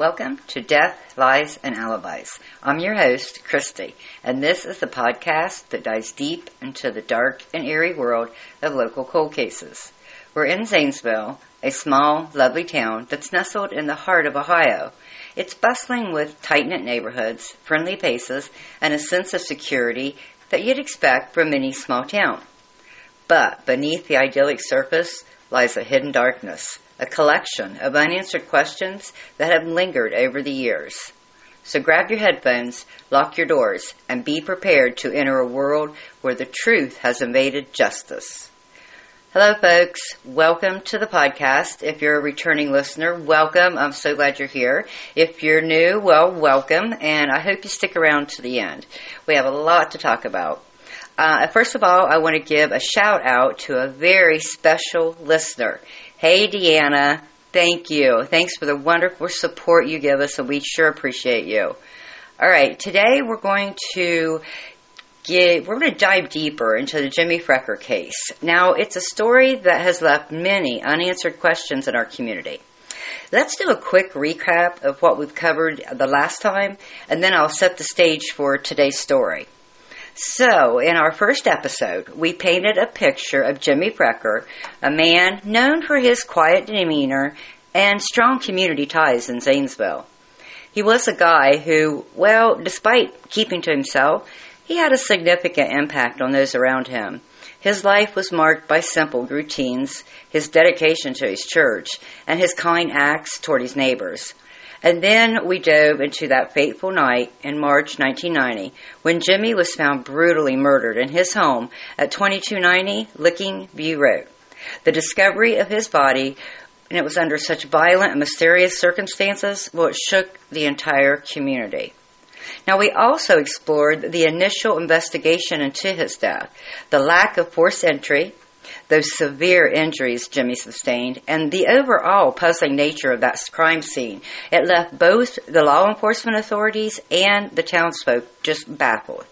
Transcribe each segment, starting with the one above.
Welcome to Death, Lies, and Alibis. I'm your host, Christy, and this is the podcast that dives deep into the dark and eerie world of local cold cases. We're in Zanesville, a small, lovely town that's nestled in the heart of Ohio. It's bustling with tight-knit neighborhoods, friendly faces, and a sense of security that you'd expect from any small town. But beneath the idyllic surface lies a hidden darkness, a collection of unanswered questions that have lingered over the years. So grab your headphones, lock your doors, and be prepared to enter a world where the truth has invaded justice. Hello, folks. Welcome to the podcast. If you're a returning listener, welcome. I'm so glad you're here. If you're new, well, welcome, and I hope you stick around to the end. We have a lot to talk about. Uh, first of all, I want to give a shout out to a very special listener. Hey, Deanna. Thank you. Thanks for the wonderful support you give us, and we sure appreciate you. All right, today we're going to get, we're going to dive deeper into the Jimmy Frecker case. Now, it's a story that has left many unanswered questions in our community. Let's do a quick recap of what we've covered the last time, and then I'll set the stage for today's story. So, in our first episode, we painted a picture of Jimmy Frecker, a man known for his quiet demeanor and strong community ties in Zanesville. He was a guy who, well, despite keeping to himself, he had a significant impact on those around him. His life was marked by simple routines, his dedication to his church, and his kind acts toward his neighbors. And then we dove into that fateful night in March 1990 when Jimmy was found brutally murdered in his home at 2290 Licking View Road. The discovery of his body, and it was under such violent and mysterious circumstances, well, it shook the entire community. Now, we also explored the initial investigation into his death, the lack of forced entry, those severe injuries Jimmy sustained, and the overall puzzling nature of that crime scene. It left both the law enforcement authorities and the townsfolk just baffled.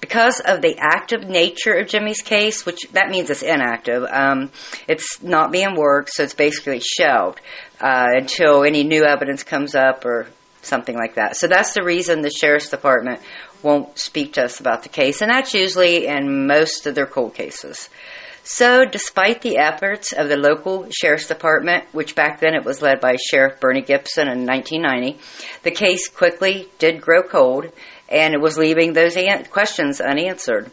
Because of the active nature of Jimmy's case, which that means it's inactive, um, it's not being worked, so it's basically shelved uh, until any new evidence comes up or something like that. So that's the reason the sheriff's department won't speak to us about the case, and that's usually in most of their cold cases. So, despite the efforts of the local sheriff's department, which back then it was led by Sheriff Bernie Gibson in 1990, the case quickly did grow cold and it was leaving those an- questions unanswered.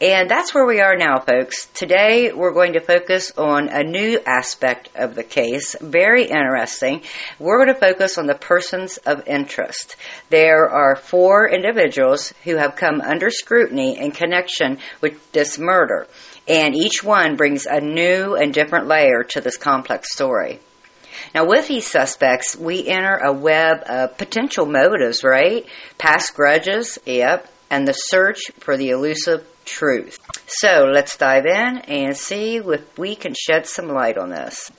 And that's where we are now, folks. Today we're going to focus on a new aspect of the case. Very interesting. We're going to focus on the persons of interest. There are four individuals who have come under scrutiny in connection with this murder and each one brings a new and different layer to this complex story. Now, with these suspects, we enter a web of potential motives, right? Past grudges, yep, and the search for the elusive truth. So, let's dive in and see if we can shed some light on this.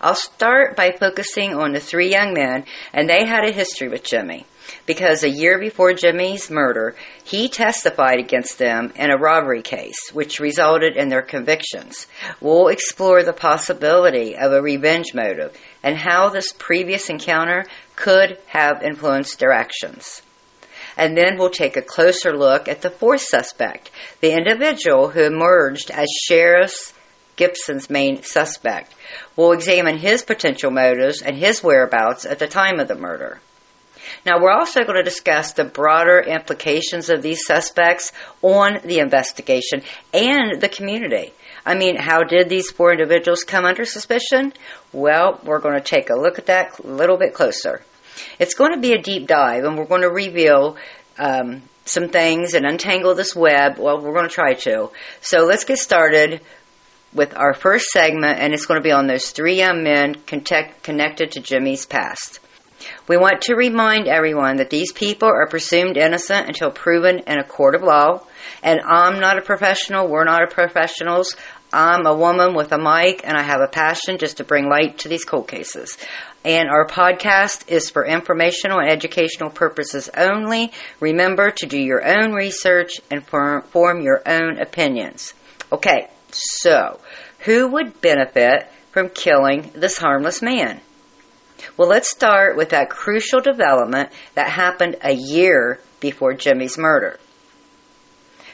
I'll start by focusing on the three young men, and they had a history with Jimmy because a year before Jimmy's murder, he testified against them in a robbery case, which resulted in their convictions. We'll explore the possibility of a revenge motive and how this previous encounter could have influenced their actions. And then we'll take a closer look at the fourth suspect, the individual who emerged as Sheriff Gibson's main suspect. We'll examine his potential motives and his whereabouts at the time of the murder. Now, we're also going to discuss the broader implications of these suspects on the investigation and the community. I mean, how did these four individuals come under suspicion? Well, we're going to take a look at that a little bit closer. It's going to be a deep dive, and we're going to reveal um, some things and untangle this web. Well, we're going to try to. So let's get started with our first segment, and it's going to be on those three young men connect, connected to Jimmy's past. We want to remind everyone that these people are presumed innocent until proven in a court of law. And I'm not a professional. We're not professionals. I'm a woman with a mic and I have a passion just to bring light to these cold cases. And our podcast is for informational and educational purposes only. Remember to do your own research and form your own opinions. Okay, so who would benefit from killing this harmless man? Well, let's start with that crucial development that happened a year before Jimmy's murder.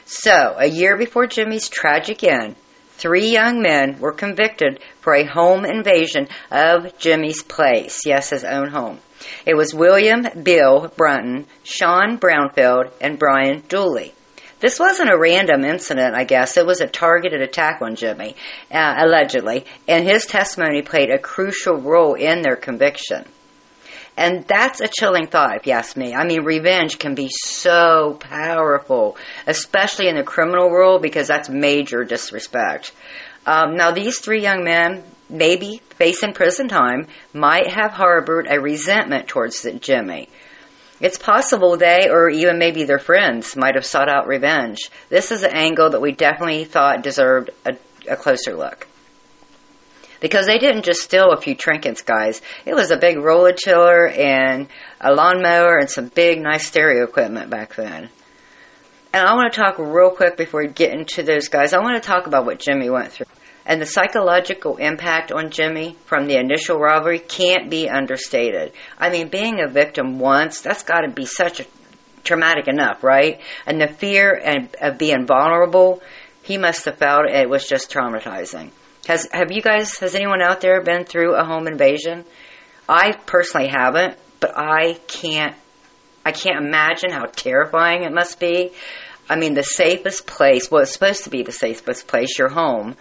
So, a year before Jimmy's tragic end, three young men were convicted for a home invasion of Jimmy's place. Yes, his own home. It was William Bill Brunton, Sean Brownfield, and Brian Dooley. This wasn't a random incident, I guess. It was a targeted attack on Jimmy, uh, allegedly, and his testimony played a crucial role in their conviction. And that's a chilling thought, if you ask me. I mean, revenge can be so powerful, especially in the criminal world, because that's major disrespect. Um, now, these three young men, maybe facing prison time, might have harbored a resentment towards Jimmy. It's possible they, or even maybe their friends, might have sought out revenge. This is an angle that we definitely thought deserved a, a closer look because they didn't just steal a few trinkets, guys. It was a big roller chiller and a lawnmower and some big, nice stereo equipment back then. And I want to talk real quick before we get into those guys. I want to talk about what Jimmy went through. And the psychological impact on Jimmy from the initial robbery can't be understated. I mean, being a victim once, that's got to be such a traumatic enough, right? And the fear and of being vulnerable, he must have felt it was just traumatizing. Has have you guys has anyone out there been through a home invasion? I personally haven't, but I can't I can't imagine how terrifying it must be. I mean, the safest place, well, it's supposed to be the safest place, your home.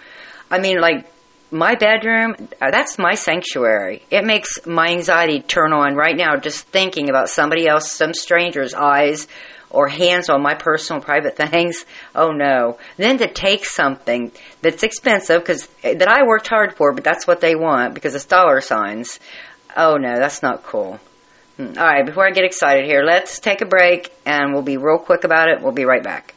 I mean, like, my bedroom, uh, that's my sanctuary. It makes my anxiety turn on right now just thinking about somebody else, some stranger's eyes or hands on my personal private things. Oh no. Then to take something that's expensive because that I worked hard for, but that's what they want because it's dollar signs. Oh no, that's not cool. Hmm. All right, before I get excited here, let's take a break and we'll be real quick about it. We'll be right back.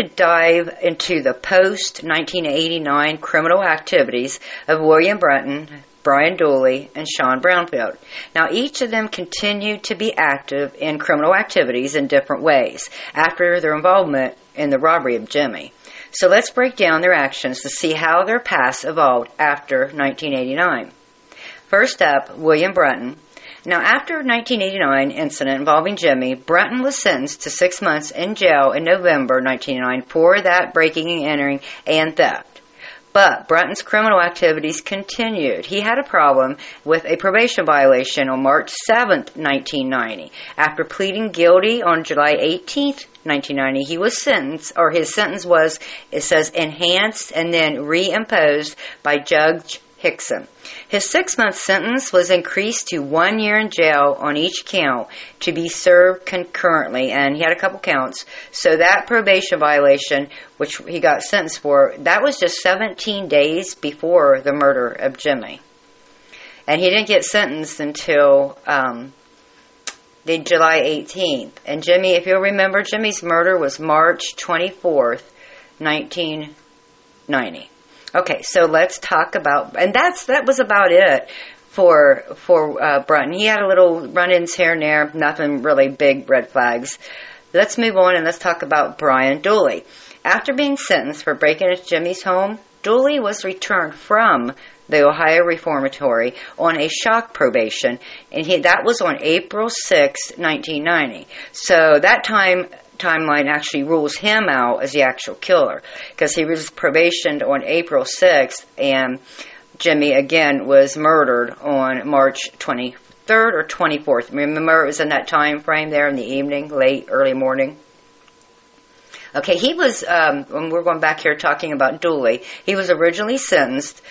To dive into the post 1989 criminal activities of William Brunton, Brian Dooley, and Sean Brownfield. Now, each of them continued to be active in criminal activities in different ways after their involvement in the robbery of Jimmy. So let's break down their actions to see how their past evolved after 1989. First up, William Brunton, now, after 1989 incident involving Jimmy, Brunton was sentenced to six months in jail in November 1989 for that breaking and entering and theft. But Brunton's criminal activities continued. He had a problem with a probation violation on March 7, 1990. After pleading guilty on July 18, 1990, he was sentenced, or his sentence was, it says, enhanced and then reimposed by Judge Hickson. His six month sentence was increased to one year in jail on each count to be served concurrently, and he had a couple counts. So that probation violation, which he got sentenced for, that was just 17 days before the murder of Jimmy. And he didn't get sentenced until um, the July 18th. And Jimmy, if you'll remember, Jimmy's murder was March 24th, 1990. Okay, so let's talk about, and that's that was about it for for uh, Brunton. He had a little run-ins here and there, nothing really big red flags. Let's move on and let's talk about Brian Dooley. After being sentenced for breaking into Jimmy's home, Dooley was returned from the Ohio Reformatory, on a shock probation, and he, that was on April 6, 1990. So that time timeline actually rules him out as the actual killer because he was probationed on April 6th and Jimmy again was murdered on March 23rd or 24th. Remember, it was in that time frame there in the evening, late, early morning. Okay, he was, um, when we're going back here talking about Dooley, he was originally sentenced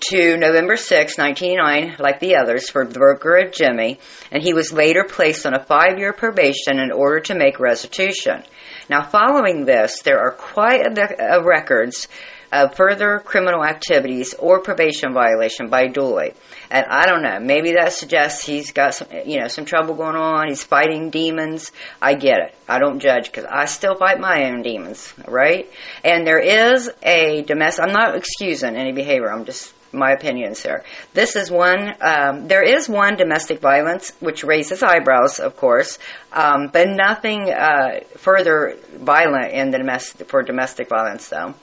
to November 6, 1989, like the others, for the murder of Jimmy, and he was later placed on a five year probation in order to make restitution. Now, following this, there are quite a bit of records of further criminal activities or probation violation by Dooley. And I don't know, maybe that suggests he's got some, you know, some trouble going on. He's fighting demons. I get it. I don't judge because I still fight my own demons, right? And there is a domestic. I'm not excusing any behavior. I'm just my opinions here. This is one. Um, there is one domestic violence which raises eyebrows, of course, um, but nothing uh, further violent in the domestic for domestic violence, though.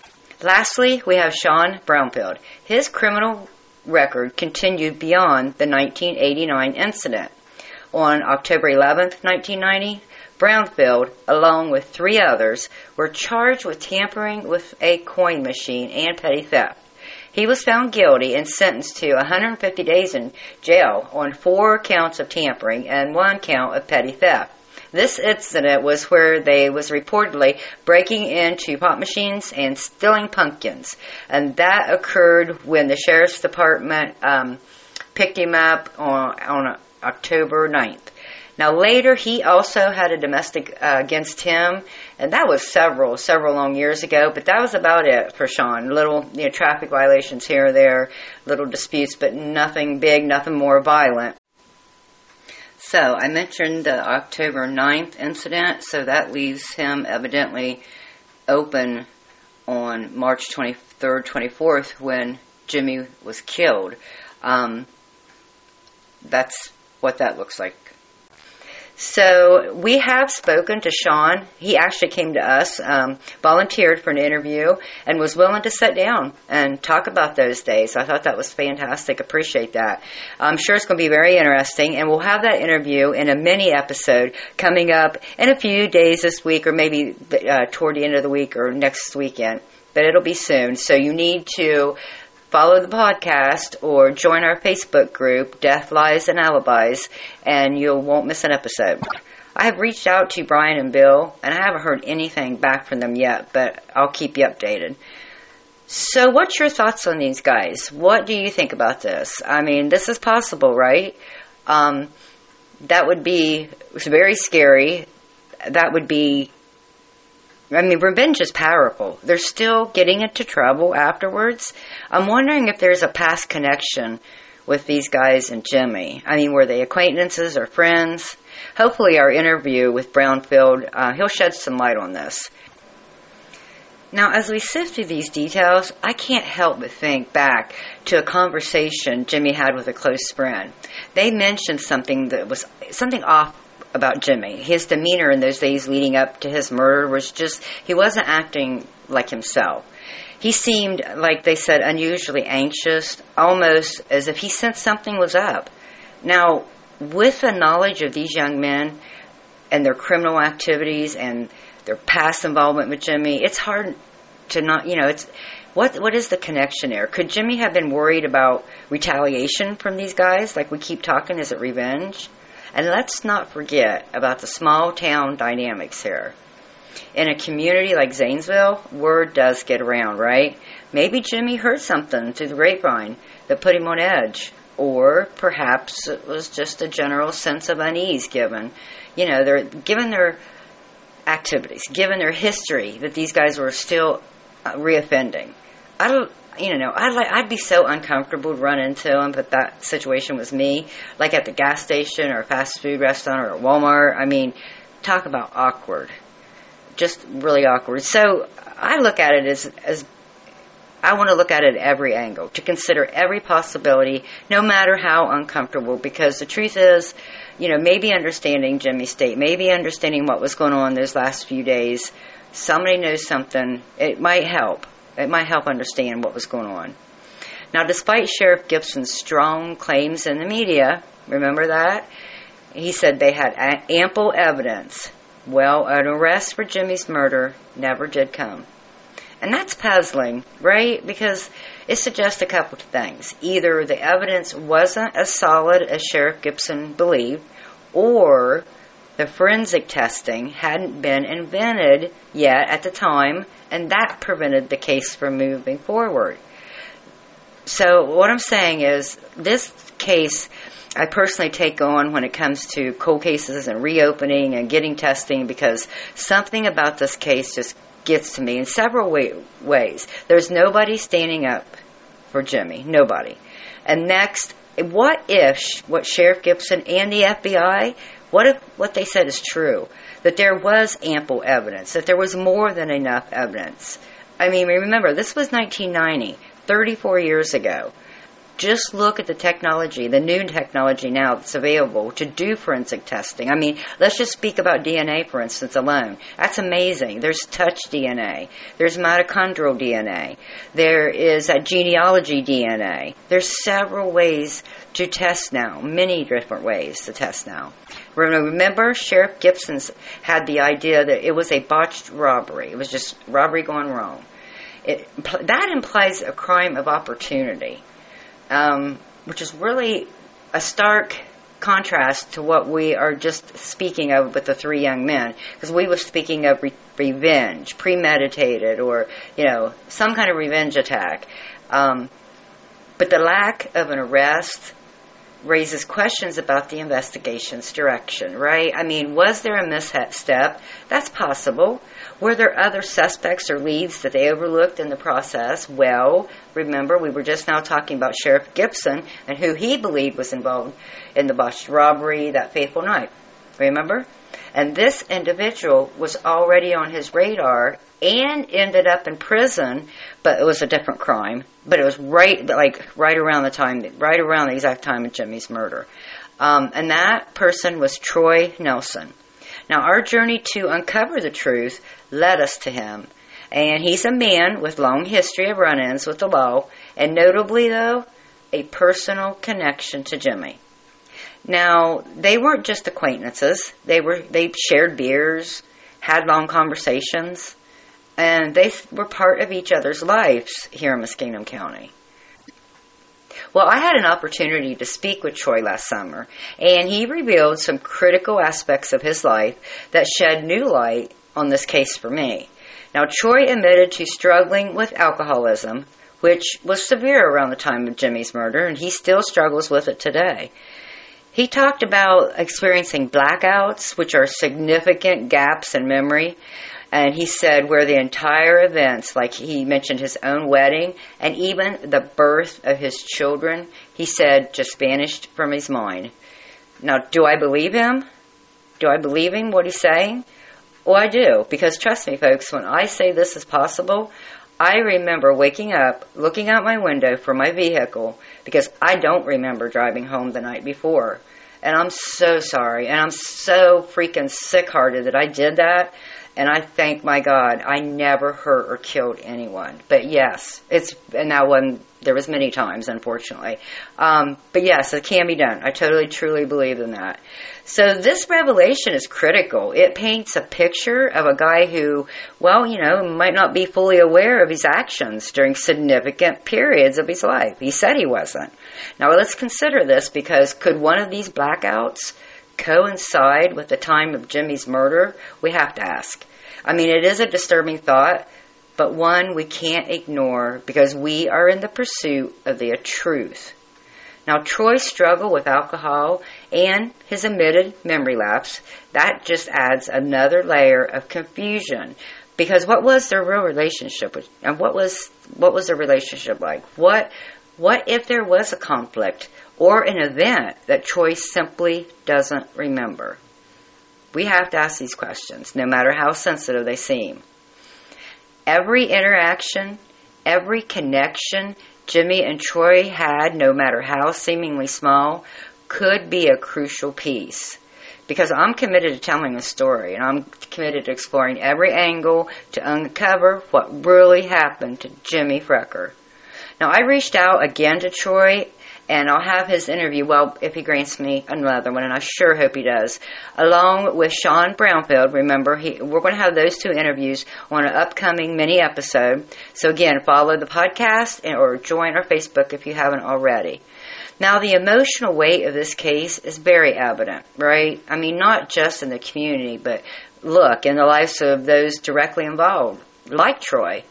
Lastly, we have Sean Brownfield. His criminal record continued beyond the 1989 incident. On October 11, 1990, Brownfield, along with three others, were charged with tampering with a coin machine and petty theft. He was found guilty and sentenced to 150 days in jail on four counts of tampering and one count of petty theft. This incident was where they was reportedly breaking into pop machines and stealing pumpkins, and that occurred when the sheriff's department um, picked him up on, on October 9th. Now later, he also had a domestic uh, against him, and that was several, several long years ago. But that was about it for Sean. Little, you know, traffic violations here or there, little disputes, but nothing big, nothing more violent. So I mentioned the October 9th incident, so that leaves him evidently open on March 23rd, 24th when Jimmy was killed. Um, that's what that looks like so we have spoken to Sean. He actually came to us, um, volunteered for an interview, and was willing to sit down and talk about those days. I thought that was fantastic. Appreciate that. I'm sure it's going to be very interesting, and we'll have that interview in a mini episode coming up in a few days this week, or maybe uh, toward the end of the week or next weekend. But it'll be soon. So you need to follow the podcast or join our Facebook group, Death, Lies, and Alibis, and you won't miss an episode. I have reached out to Brian and Bill, and I haven't heard anything back from them yet, but I'll keep you updated. So, what's your thoughts on these guys? What do you think about this? I mean, this is possible, right? Um, that would be very scary. That would be I mean, revenge is powerful. They're still getting into trouble afterwards. I'm wondering if there's a past connection with these guys and Jimmy. I mean, were they acquaintances or friends? Hopefully, our interview with Brownfield, uh, he'll shed some light on this. Now, as we sift through these details, I can't help but think back to a conversation Jimmy had with a close friend. They mentioned something that was something off about Jimmy. His demeanor in those days leading up to his murder was just, he wasn't acting like himself. He seemed, like they said, unusually anxious, almost as if he sensed something was up. Now, with the knowledge of these young men and their criminal activities and their past involvement with Jimmy, it's hard to not, you know, it's, what what is the connection there? Could Jimmy have been worried about retaliation from these guys? Like we keep talking, is it revenge? And let's not forget about the small town dynamics here. In a community like Zanesville, word does get around, right? Maybe Jimmy heard something through the grapevine that put him on edge. Or perhaps it was just a general sense of unease given, you know, they're given their activities, given their history that these guys were still uh, reoffending. I don't you know, I'd like, I'd be so uncomfortable to run into them, but that situation was me, like at the gas station or a fast food restaurant or at Walmart. I mean, talk about awkward, just really awkward. So I look at it as as I want to look at it every angle, to consider every possibility, no matter how uncomfortable, because the truth is, you know, maybe understanding Jimmy's state, maybe understanding what was going on those last few days, somebody knows something, it might help it might help understand what was going on. Now, despite Sheriff Gibson's strong claims in the media, remember that? He said they had a- ample evidence. Well, an arrest for Jimmy's murder never did come. And that's puzzling, right? Because it suggests a couple of things. Either the evidence wasn't as solid as Sheriff Gibson believed, or the forensic testing hadn't been invented yet at the time, and that prevented the case from moving forward. So, what I'm saying is, this case I personally take on when it comes to cold cases and reopening and getting testing because something about this case just gets to me in several way, ways. There's nobody standing up for Jimmy. Nobody. And next, what if what Sheriff Gibson and the FBI, what if what they said is true? That there was ample evidence, that there was more than enough evidence. I mean, remember, this was 1990, 34 years ago just look at the technology, the new technology now that's available to do forensic testing. I mean, let's just speak about DNA, for instance, alone. That's amazing. There's touch DNA. There's mitochondrial DNA. There is uh, a genealogy DNA. There's several ways to test now, many different ways to test now. Remember, Sheriff Gibson's had the idea that it was a botched robbery. It was just robbery gone wrong. It, that implies a crime of opportunity um, which is really a stark contrast to what we are just speaking of with the three young men, because we were speaking of re- revenge, premeditated, or you know some kind of revenge attack. Um, but the lack of an arrest raises questions about the investigation's direction, right? I mean, was there a misstep? That's possible. Were there other suspects or leads that they overlooked in the process? Well, remember, we were just now talking about Sheriff Gibson and who he believed was involved in the botched robbery that fateful night. Remember? And this individual was already on his radar and ended up in prison, but it was a different crime. But it was right, like, right around the time, right around the exact time of Jimmy's murder. Um, and that person was Troy Nelson. Now, our journey to uncover the truth led us to him. And he's a man with long history of run-ins with the law, and notably, though, a personal connection to Jimmy. Now, they weren't just acquaintances. They were they shared beers, had long conversations, and they were part of each other's lives here in Muskingum County. Well, I had an opportunity to speak with Troy last summer, and he revealed some critical aspects of his life that shed new light on this case for me. Now, Troy admitted to struggling with alcoholism, which was severe around the time of Jimmy's murder, and he still struggles with it today. He talked about experiencing blackouts, which are significant gaps in memory. And he said where the entire events, like he mentioned his own wedding and even the birth of his children, he said just vanished from his mind. Now, do I believe him? Do I believe him, what he's saying? Well, I do, because trust me, folks, when I say this is possible, I remember waking up, looking out my window for my vehicle, because I don't remember driving home the night before. And I'm so sorry, and I'm so freaking sick hearted that I did that. And I thank my God I never hurt or killed anyone. But yes, it's, and that one, there was many times, unfortunately. Um, but yes, it can be done. I totally, truly believe in that. So this revelation is critical. It paints a picture of a guy who, well, you know, might not be fully aware of his actions during significant periods of his life. He said he wasn't. Now let's consider this because could one of these blackouts coincide with the time of Jimmy's murder? We have to ask. I mean, it is a disturbing thought, but one we can't ignore because we are in the pursuit of the truth. Now, Troy's struggle with alcohol and his admitted memory lapse, that just adds another layer of confusion. Because what was their real relationship with, and what was, what was their relationship like? What, what if there was a conflict or an event that Troy simply doesn't remember? We have to ask these questions, no matter how sensitive they seem. Every interaction, every connection Jimmy and Troy had, no matter how seemingly small, could be a crucial piece. Because I'm committed to telling the story, and I'm committed to exploring every angle to uncover what really happened to Jimmy Frecker. Now, I reached out again to Troy and I'll have his interview, well, if he grants me another one, and I sure hope he does, along with Sean Brownfield. Remember, he, we're going to have those two interviews on an upcoming mini episode. So again, follow the podcast and, or join our Facebook if you haven't already. Now, the emotional weight of this case is very evident, right? I mean, not just in the community, but look, in the lives of those directly involved, like Troy.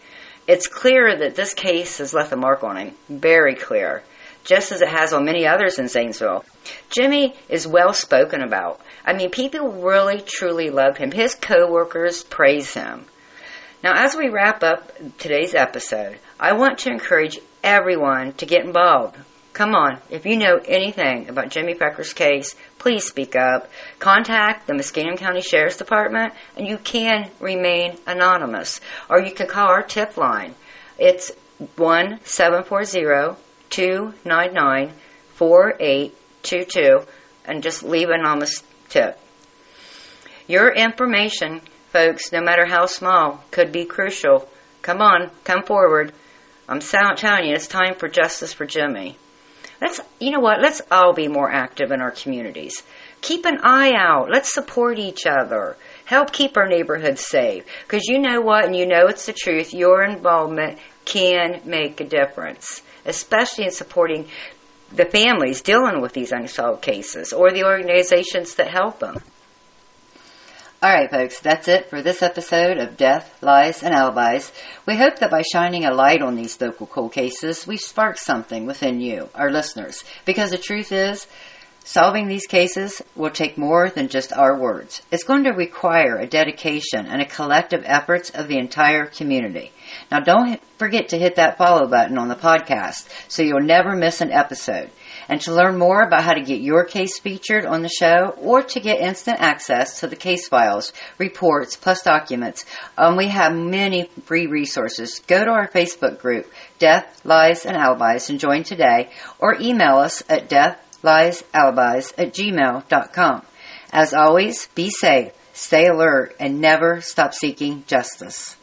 It's clear that this case has left a mark on him. Very clear just as it has on many others in Zanesville. Jimmy is well spoken about. I mean, people really truly love him. His coworkers praise him. Now, as we wrap up today's episode, I want to encourage everyone to get involved. Come on, if you know anything about Jimmy Frecker's case, please speak up. Contact the Muskingum County Sheriff's Department, and you can remain anonymous. Or you can call our tip line. It's 1 740 299 4822 and just leave an anonymous tip. Your information, folks, no matter how small, could be crucial. Come on, come forward. I'm telling you, it's time for justice for Jimmy. Let's, you know what? Let's all be more active in our communities. Keep an eye out. Let's support each other. Help keep our neighborhoods safe. Because you know what, and you know it's the truth. Your involvement can make a difference especially in supporting the families dealing with these unsolved cases or the organizations that help them. All right, folks, that's it for this episode of Death, Lies, and Alibis. We hope that by shining a light on these local cold cases, we've sparked something within you, our listeners. Because the truth is, Solving these cases will take more than just our words. It's going to require a dedication and a collective efforts of the entire community. Now don't forget to hit that follow button on the podcast so you'll never miss an episode. And to learn more about how to get your case featured on the show or to get instant access to the case files, reports, plus documents, um, we have many free resources. Go to our Facebook group, Death, Lies, and Alibis and join today or email us at death liesalibis at gmail.com. As always, be safe, stay alert, and never stop seeking justice.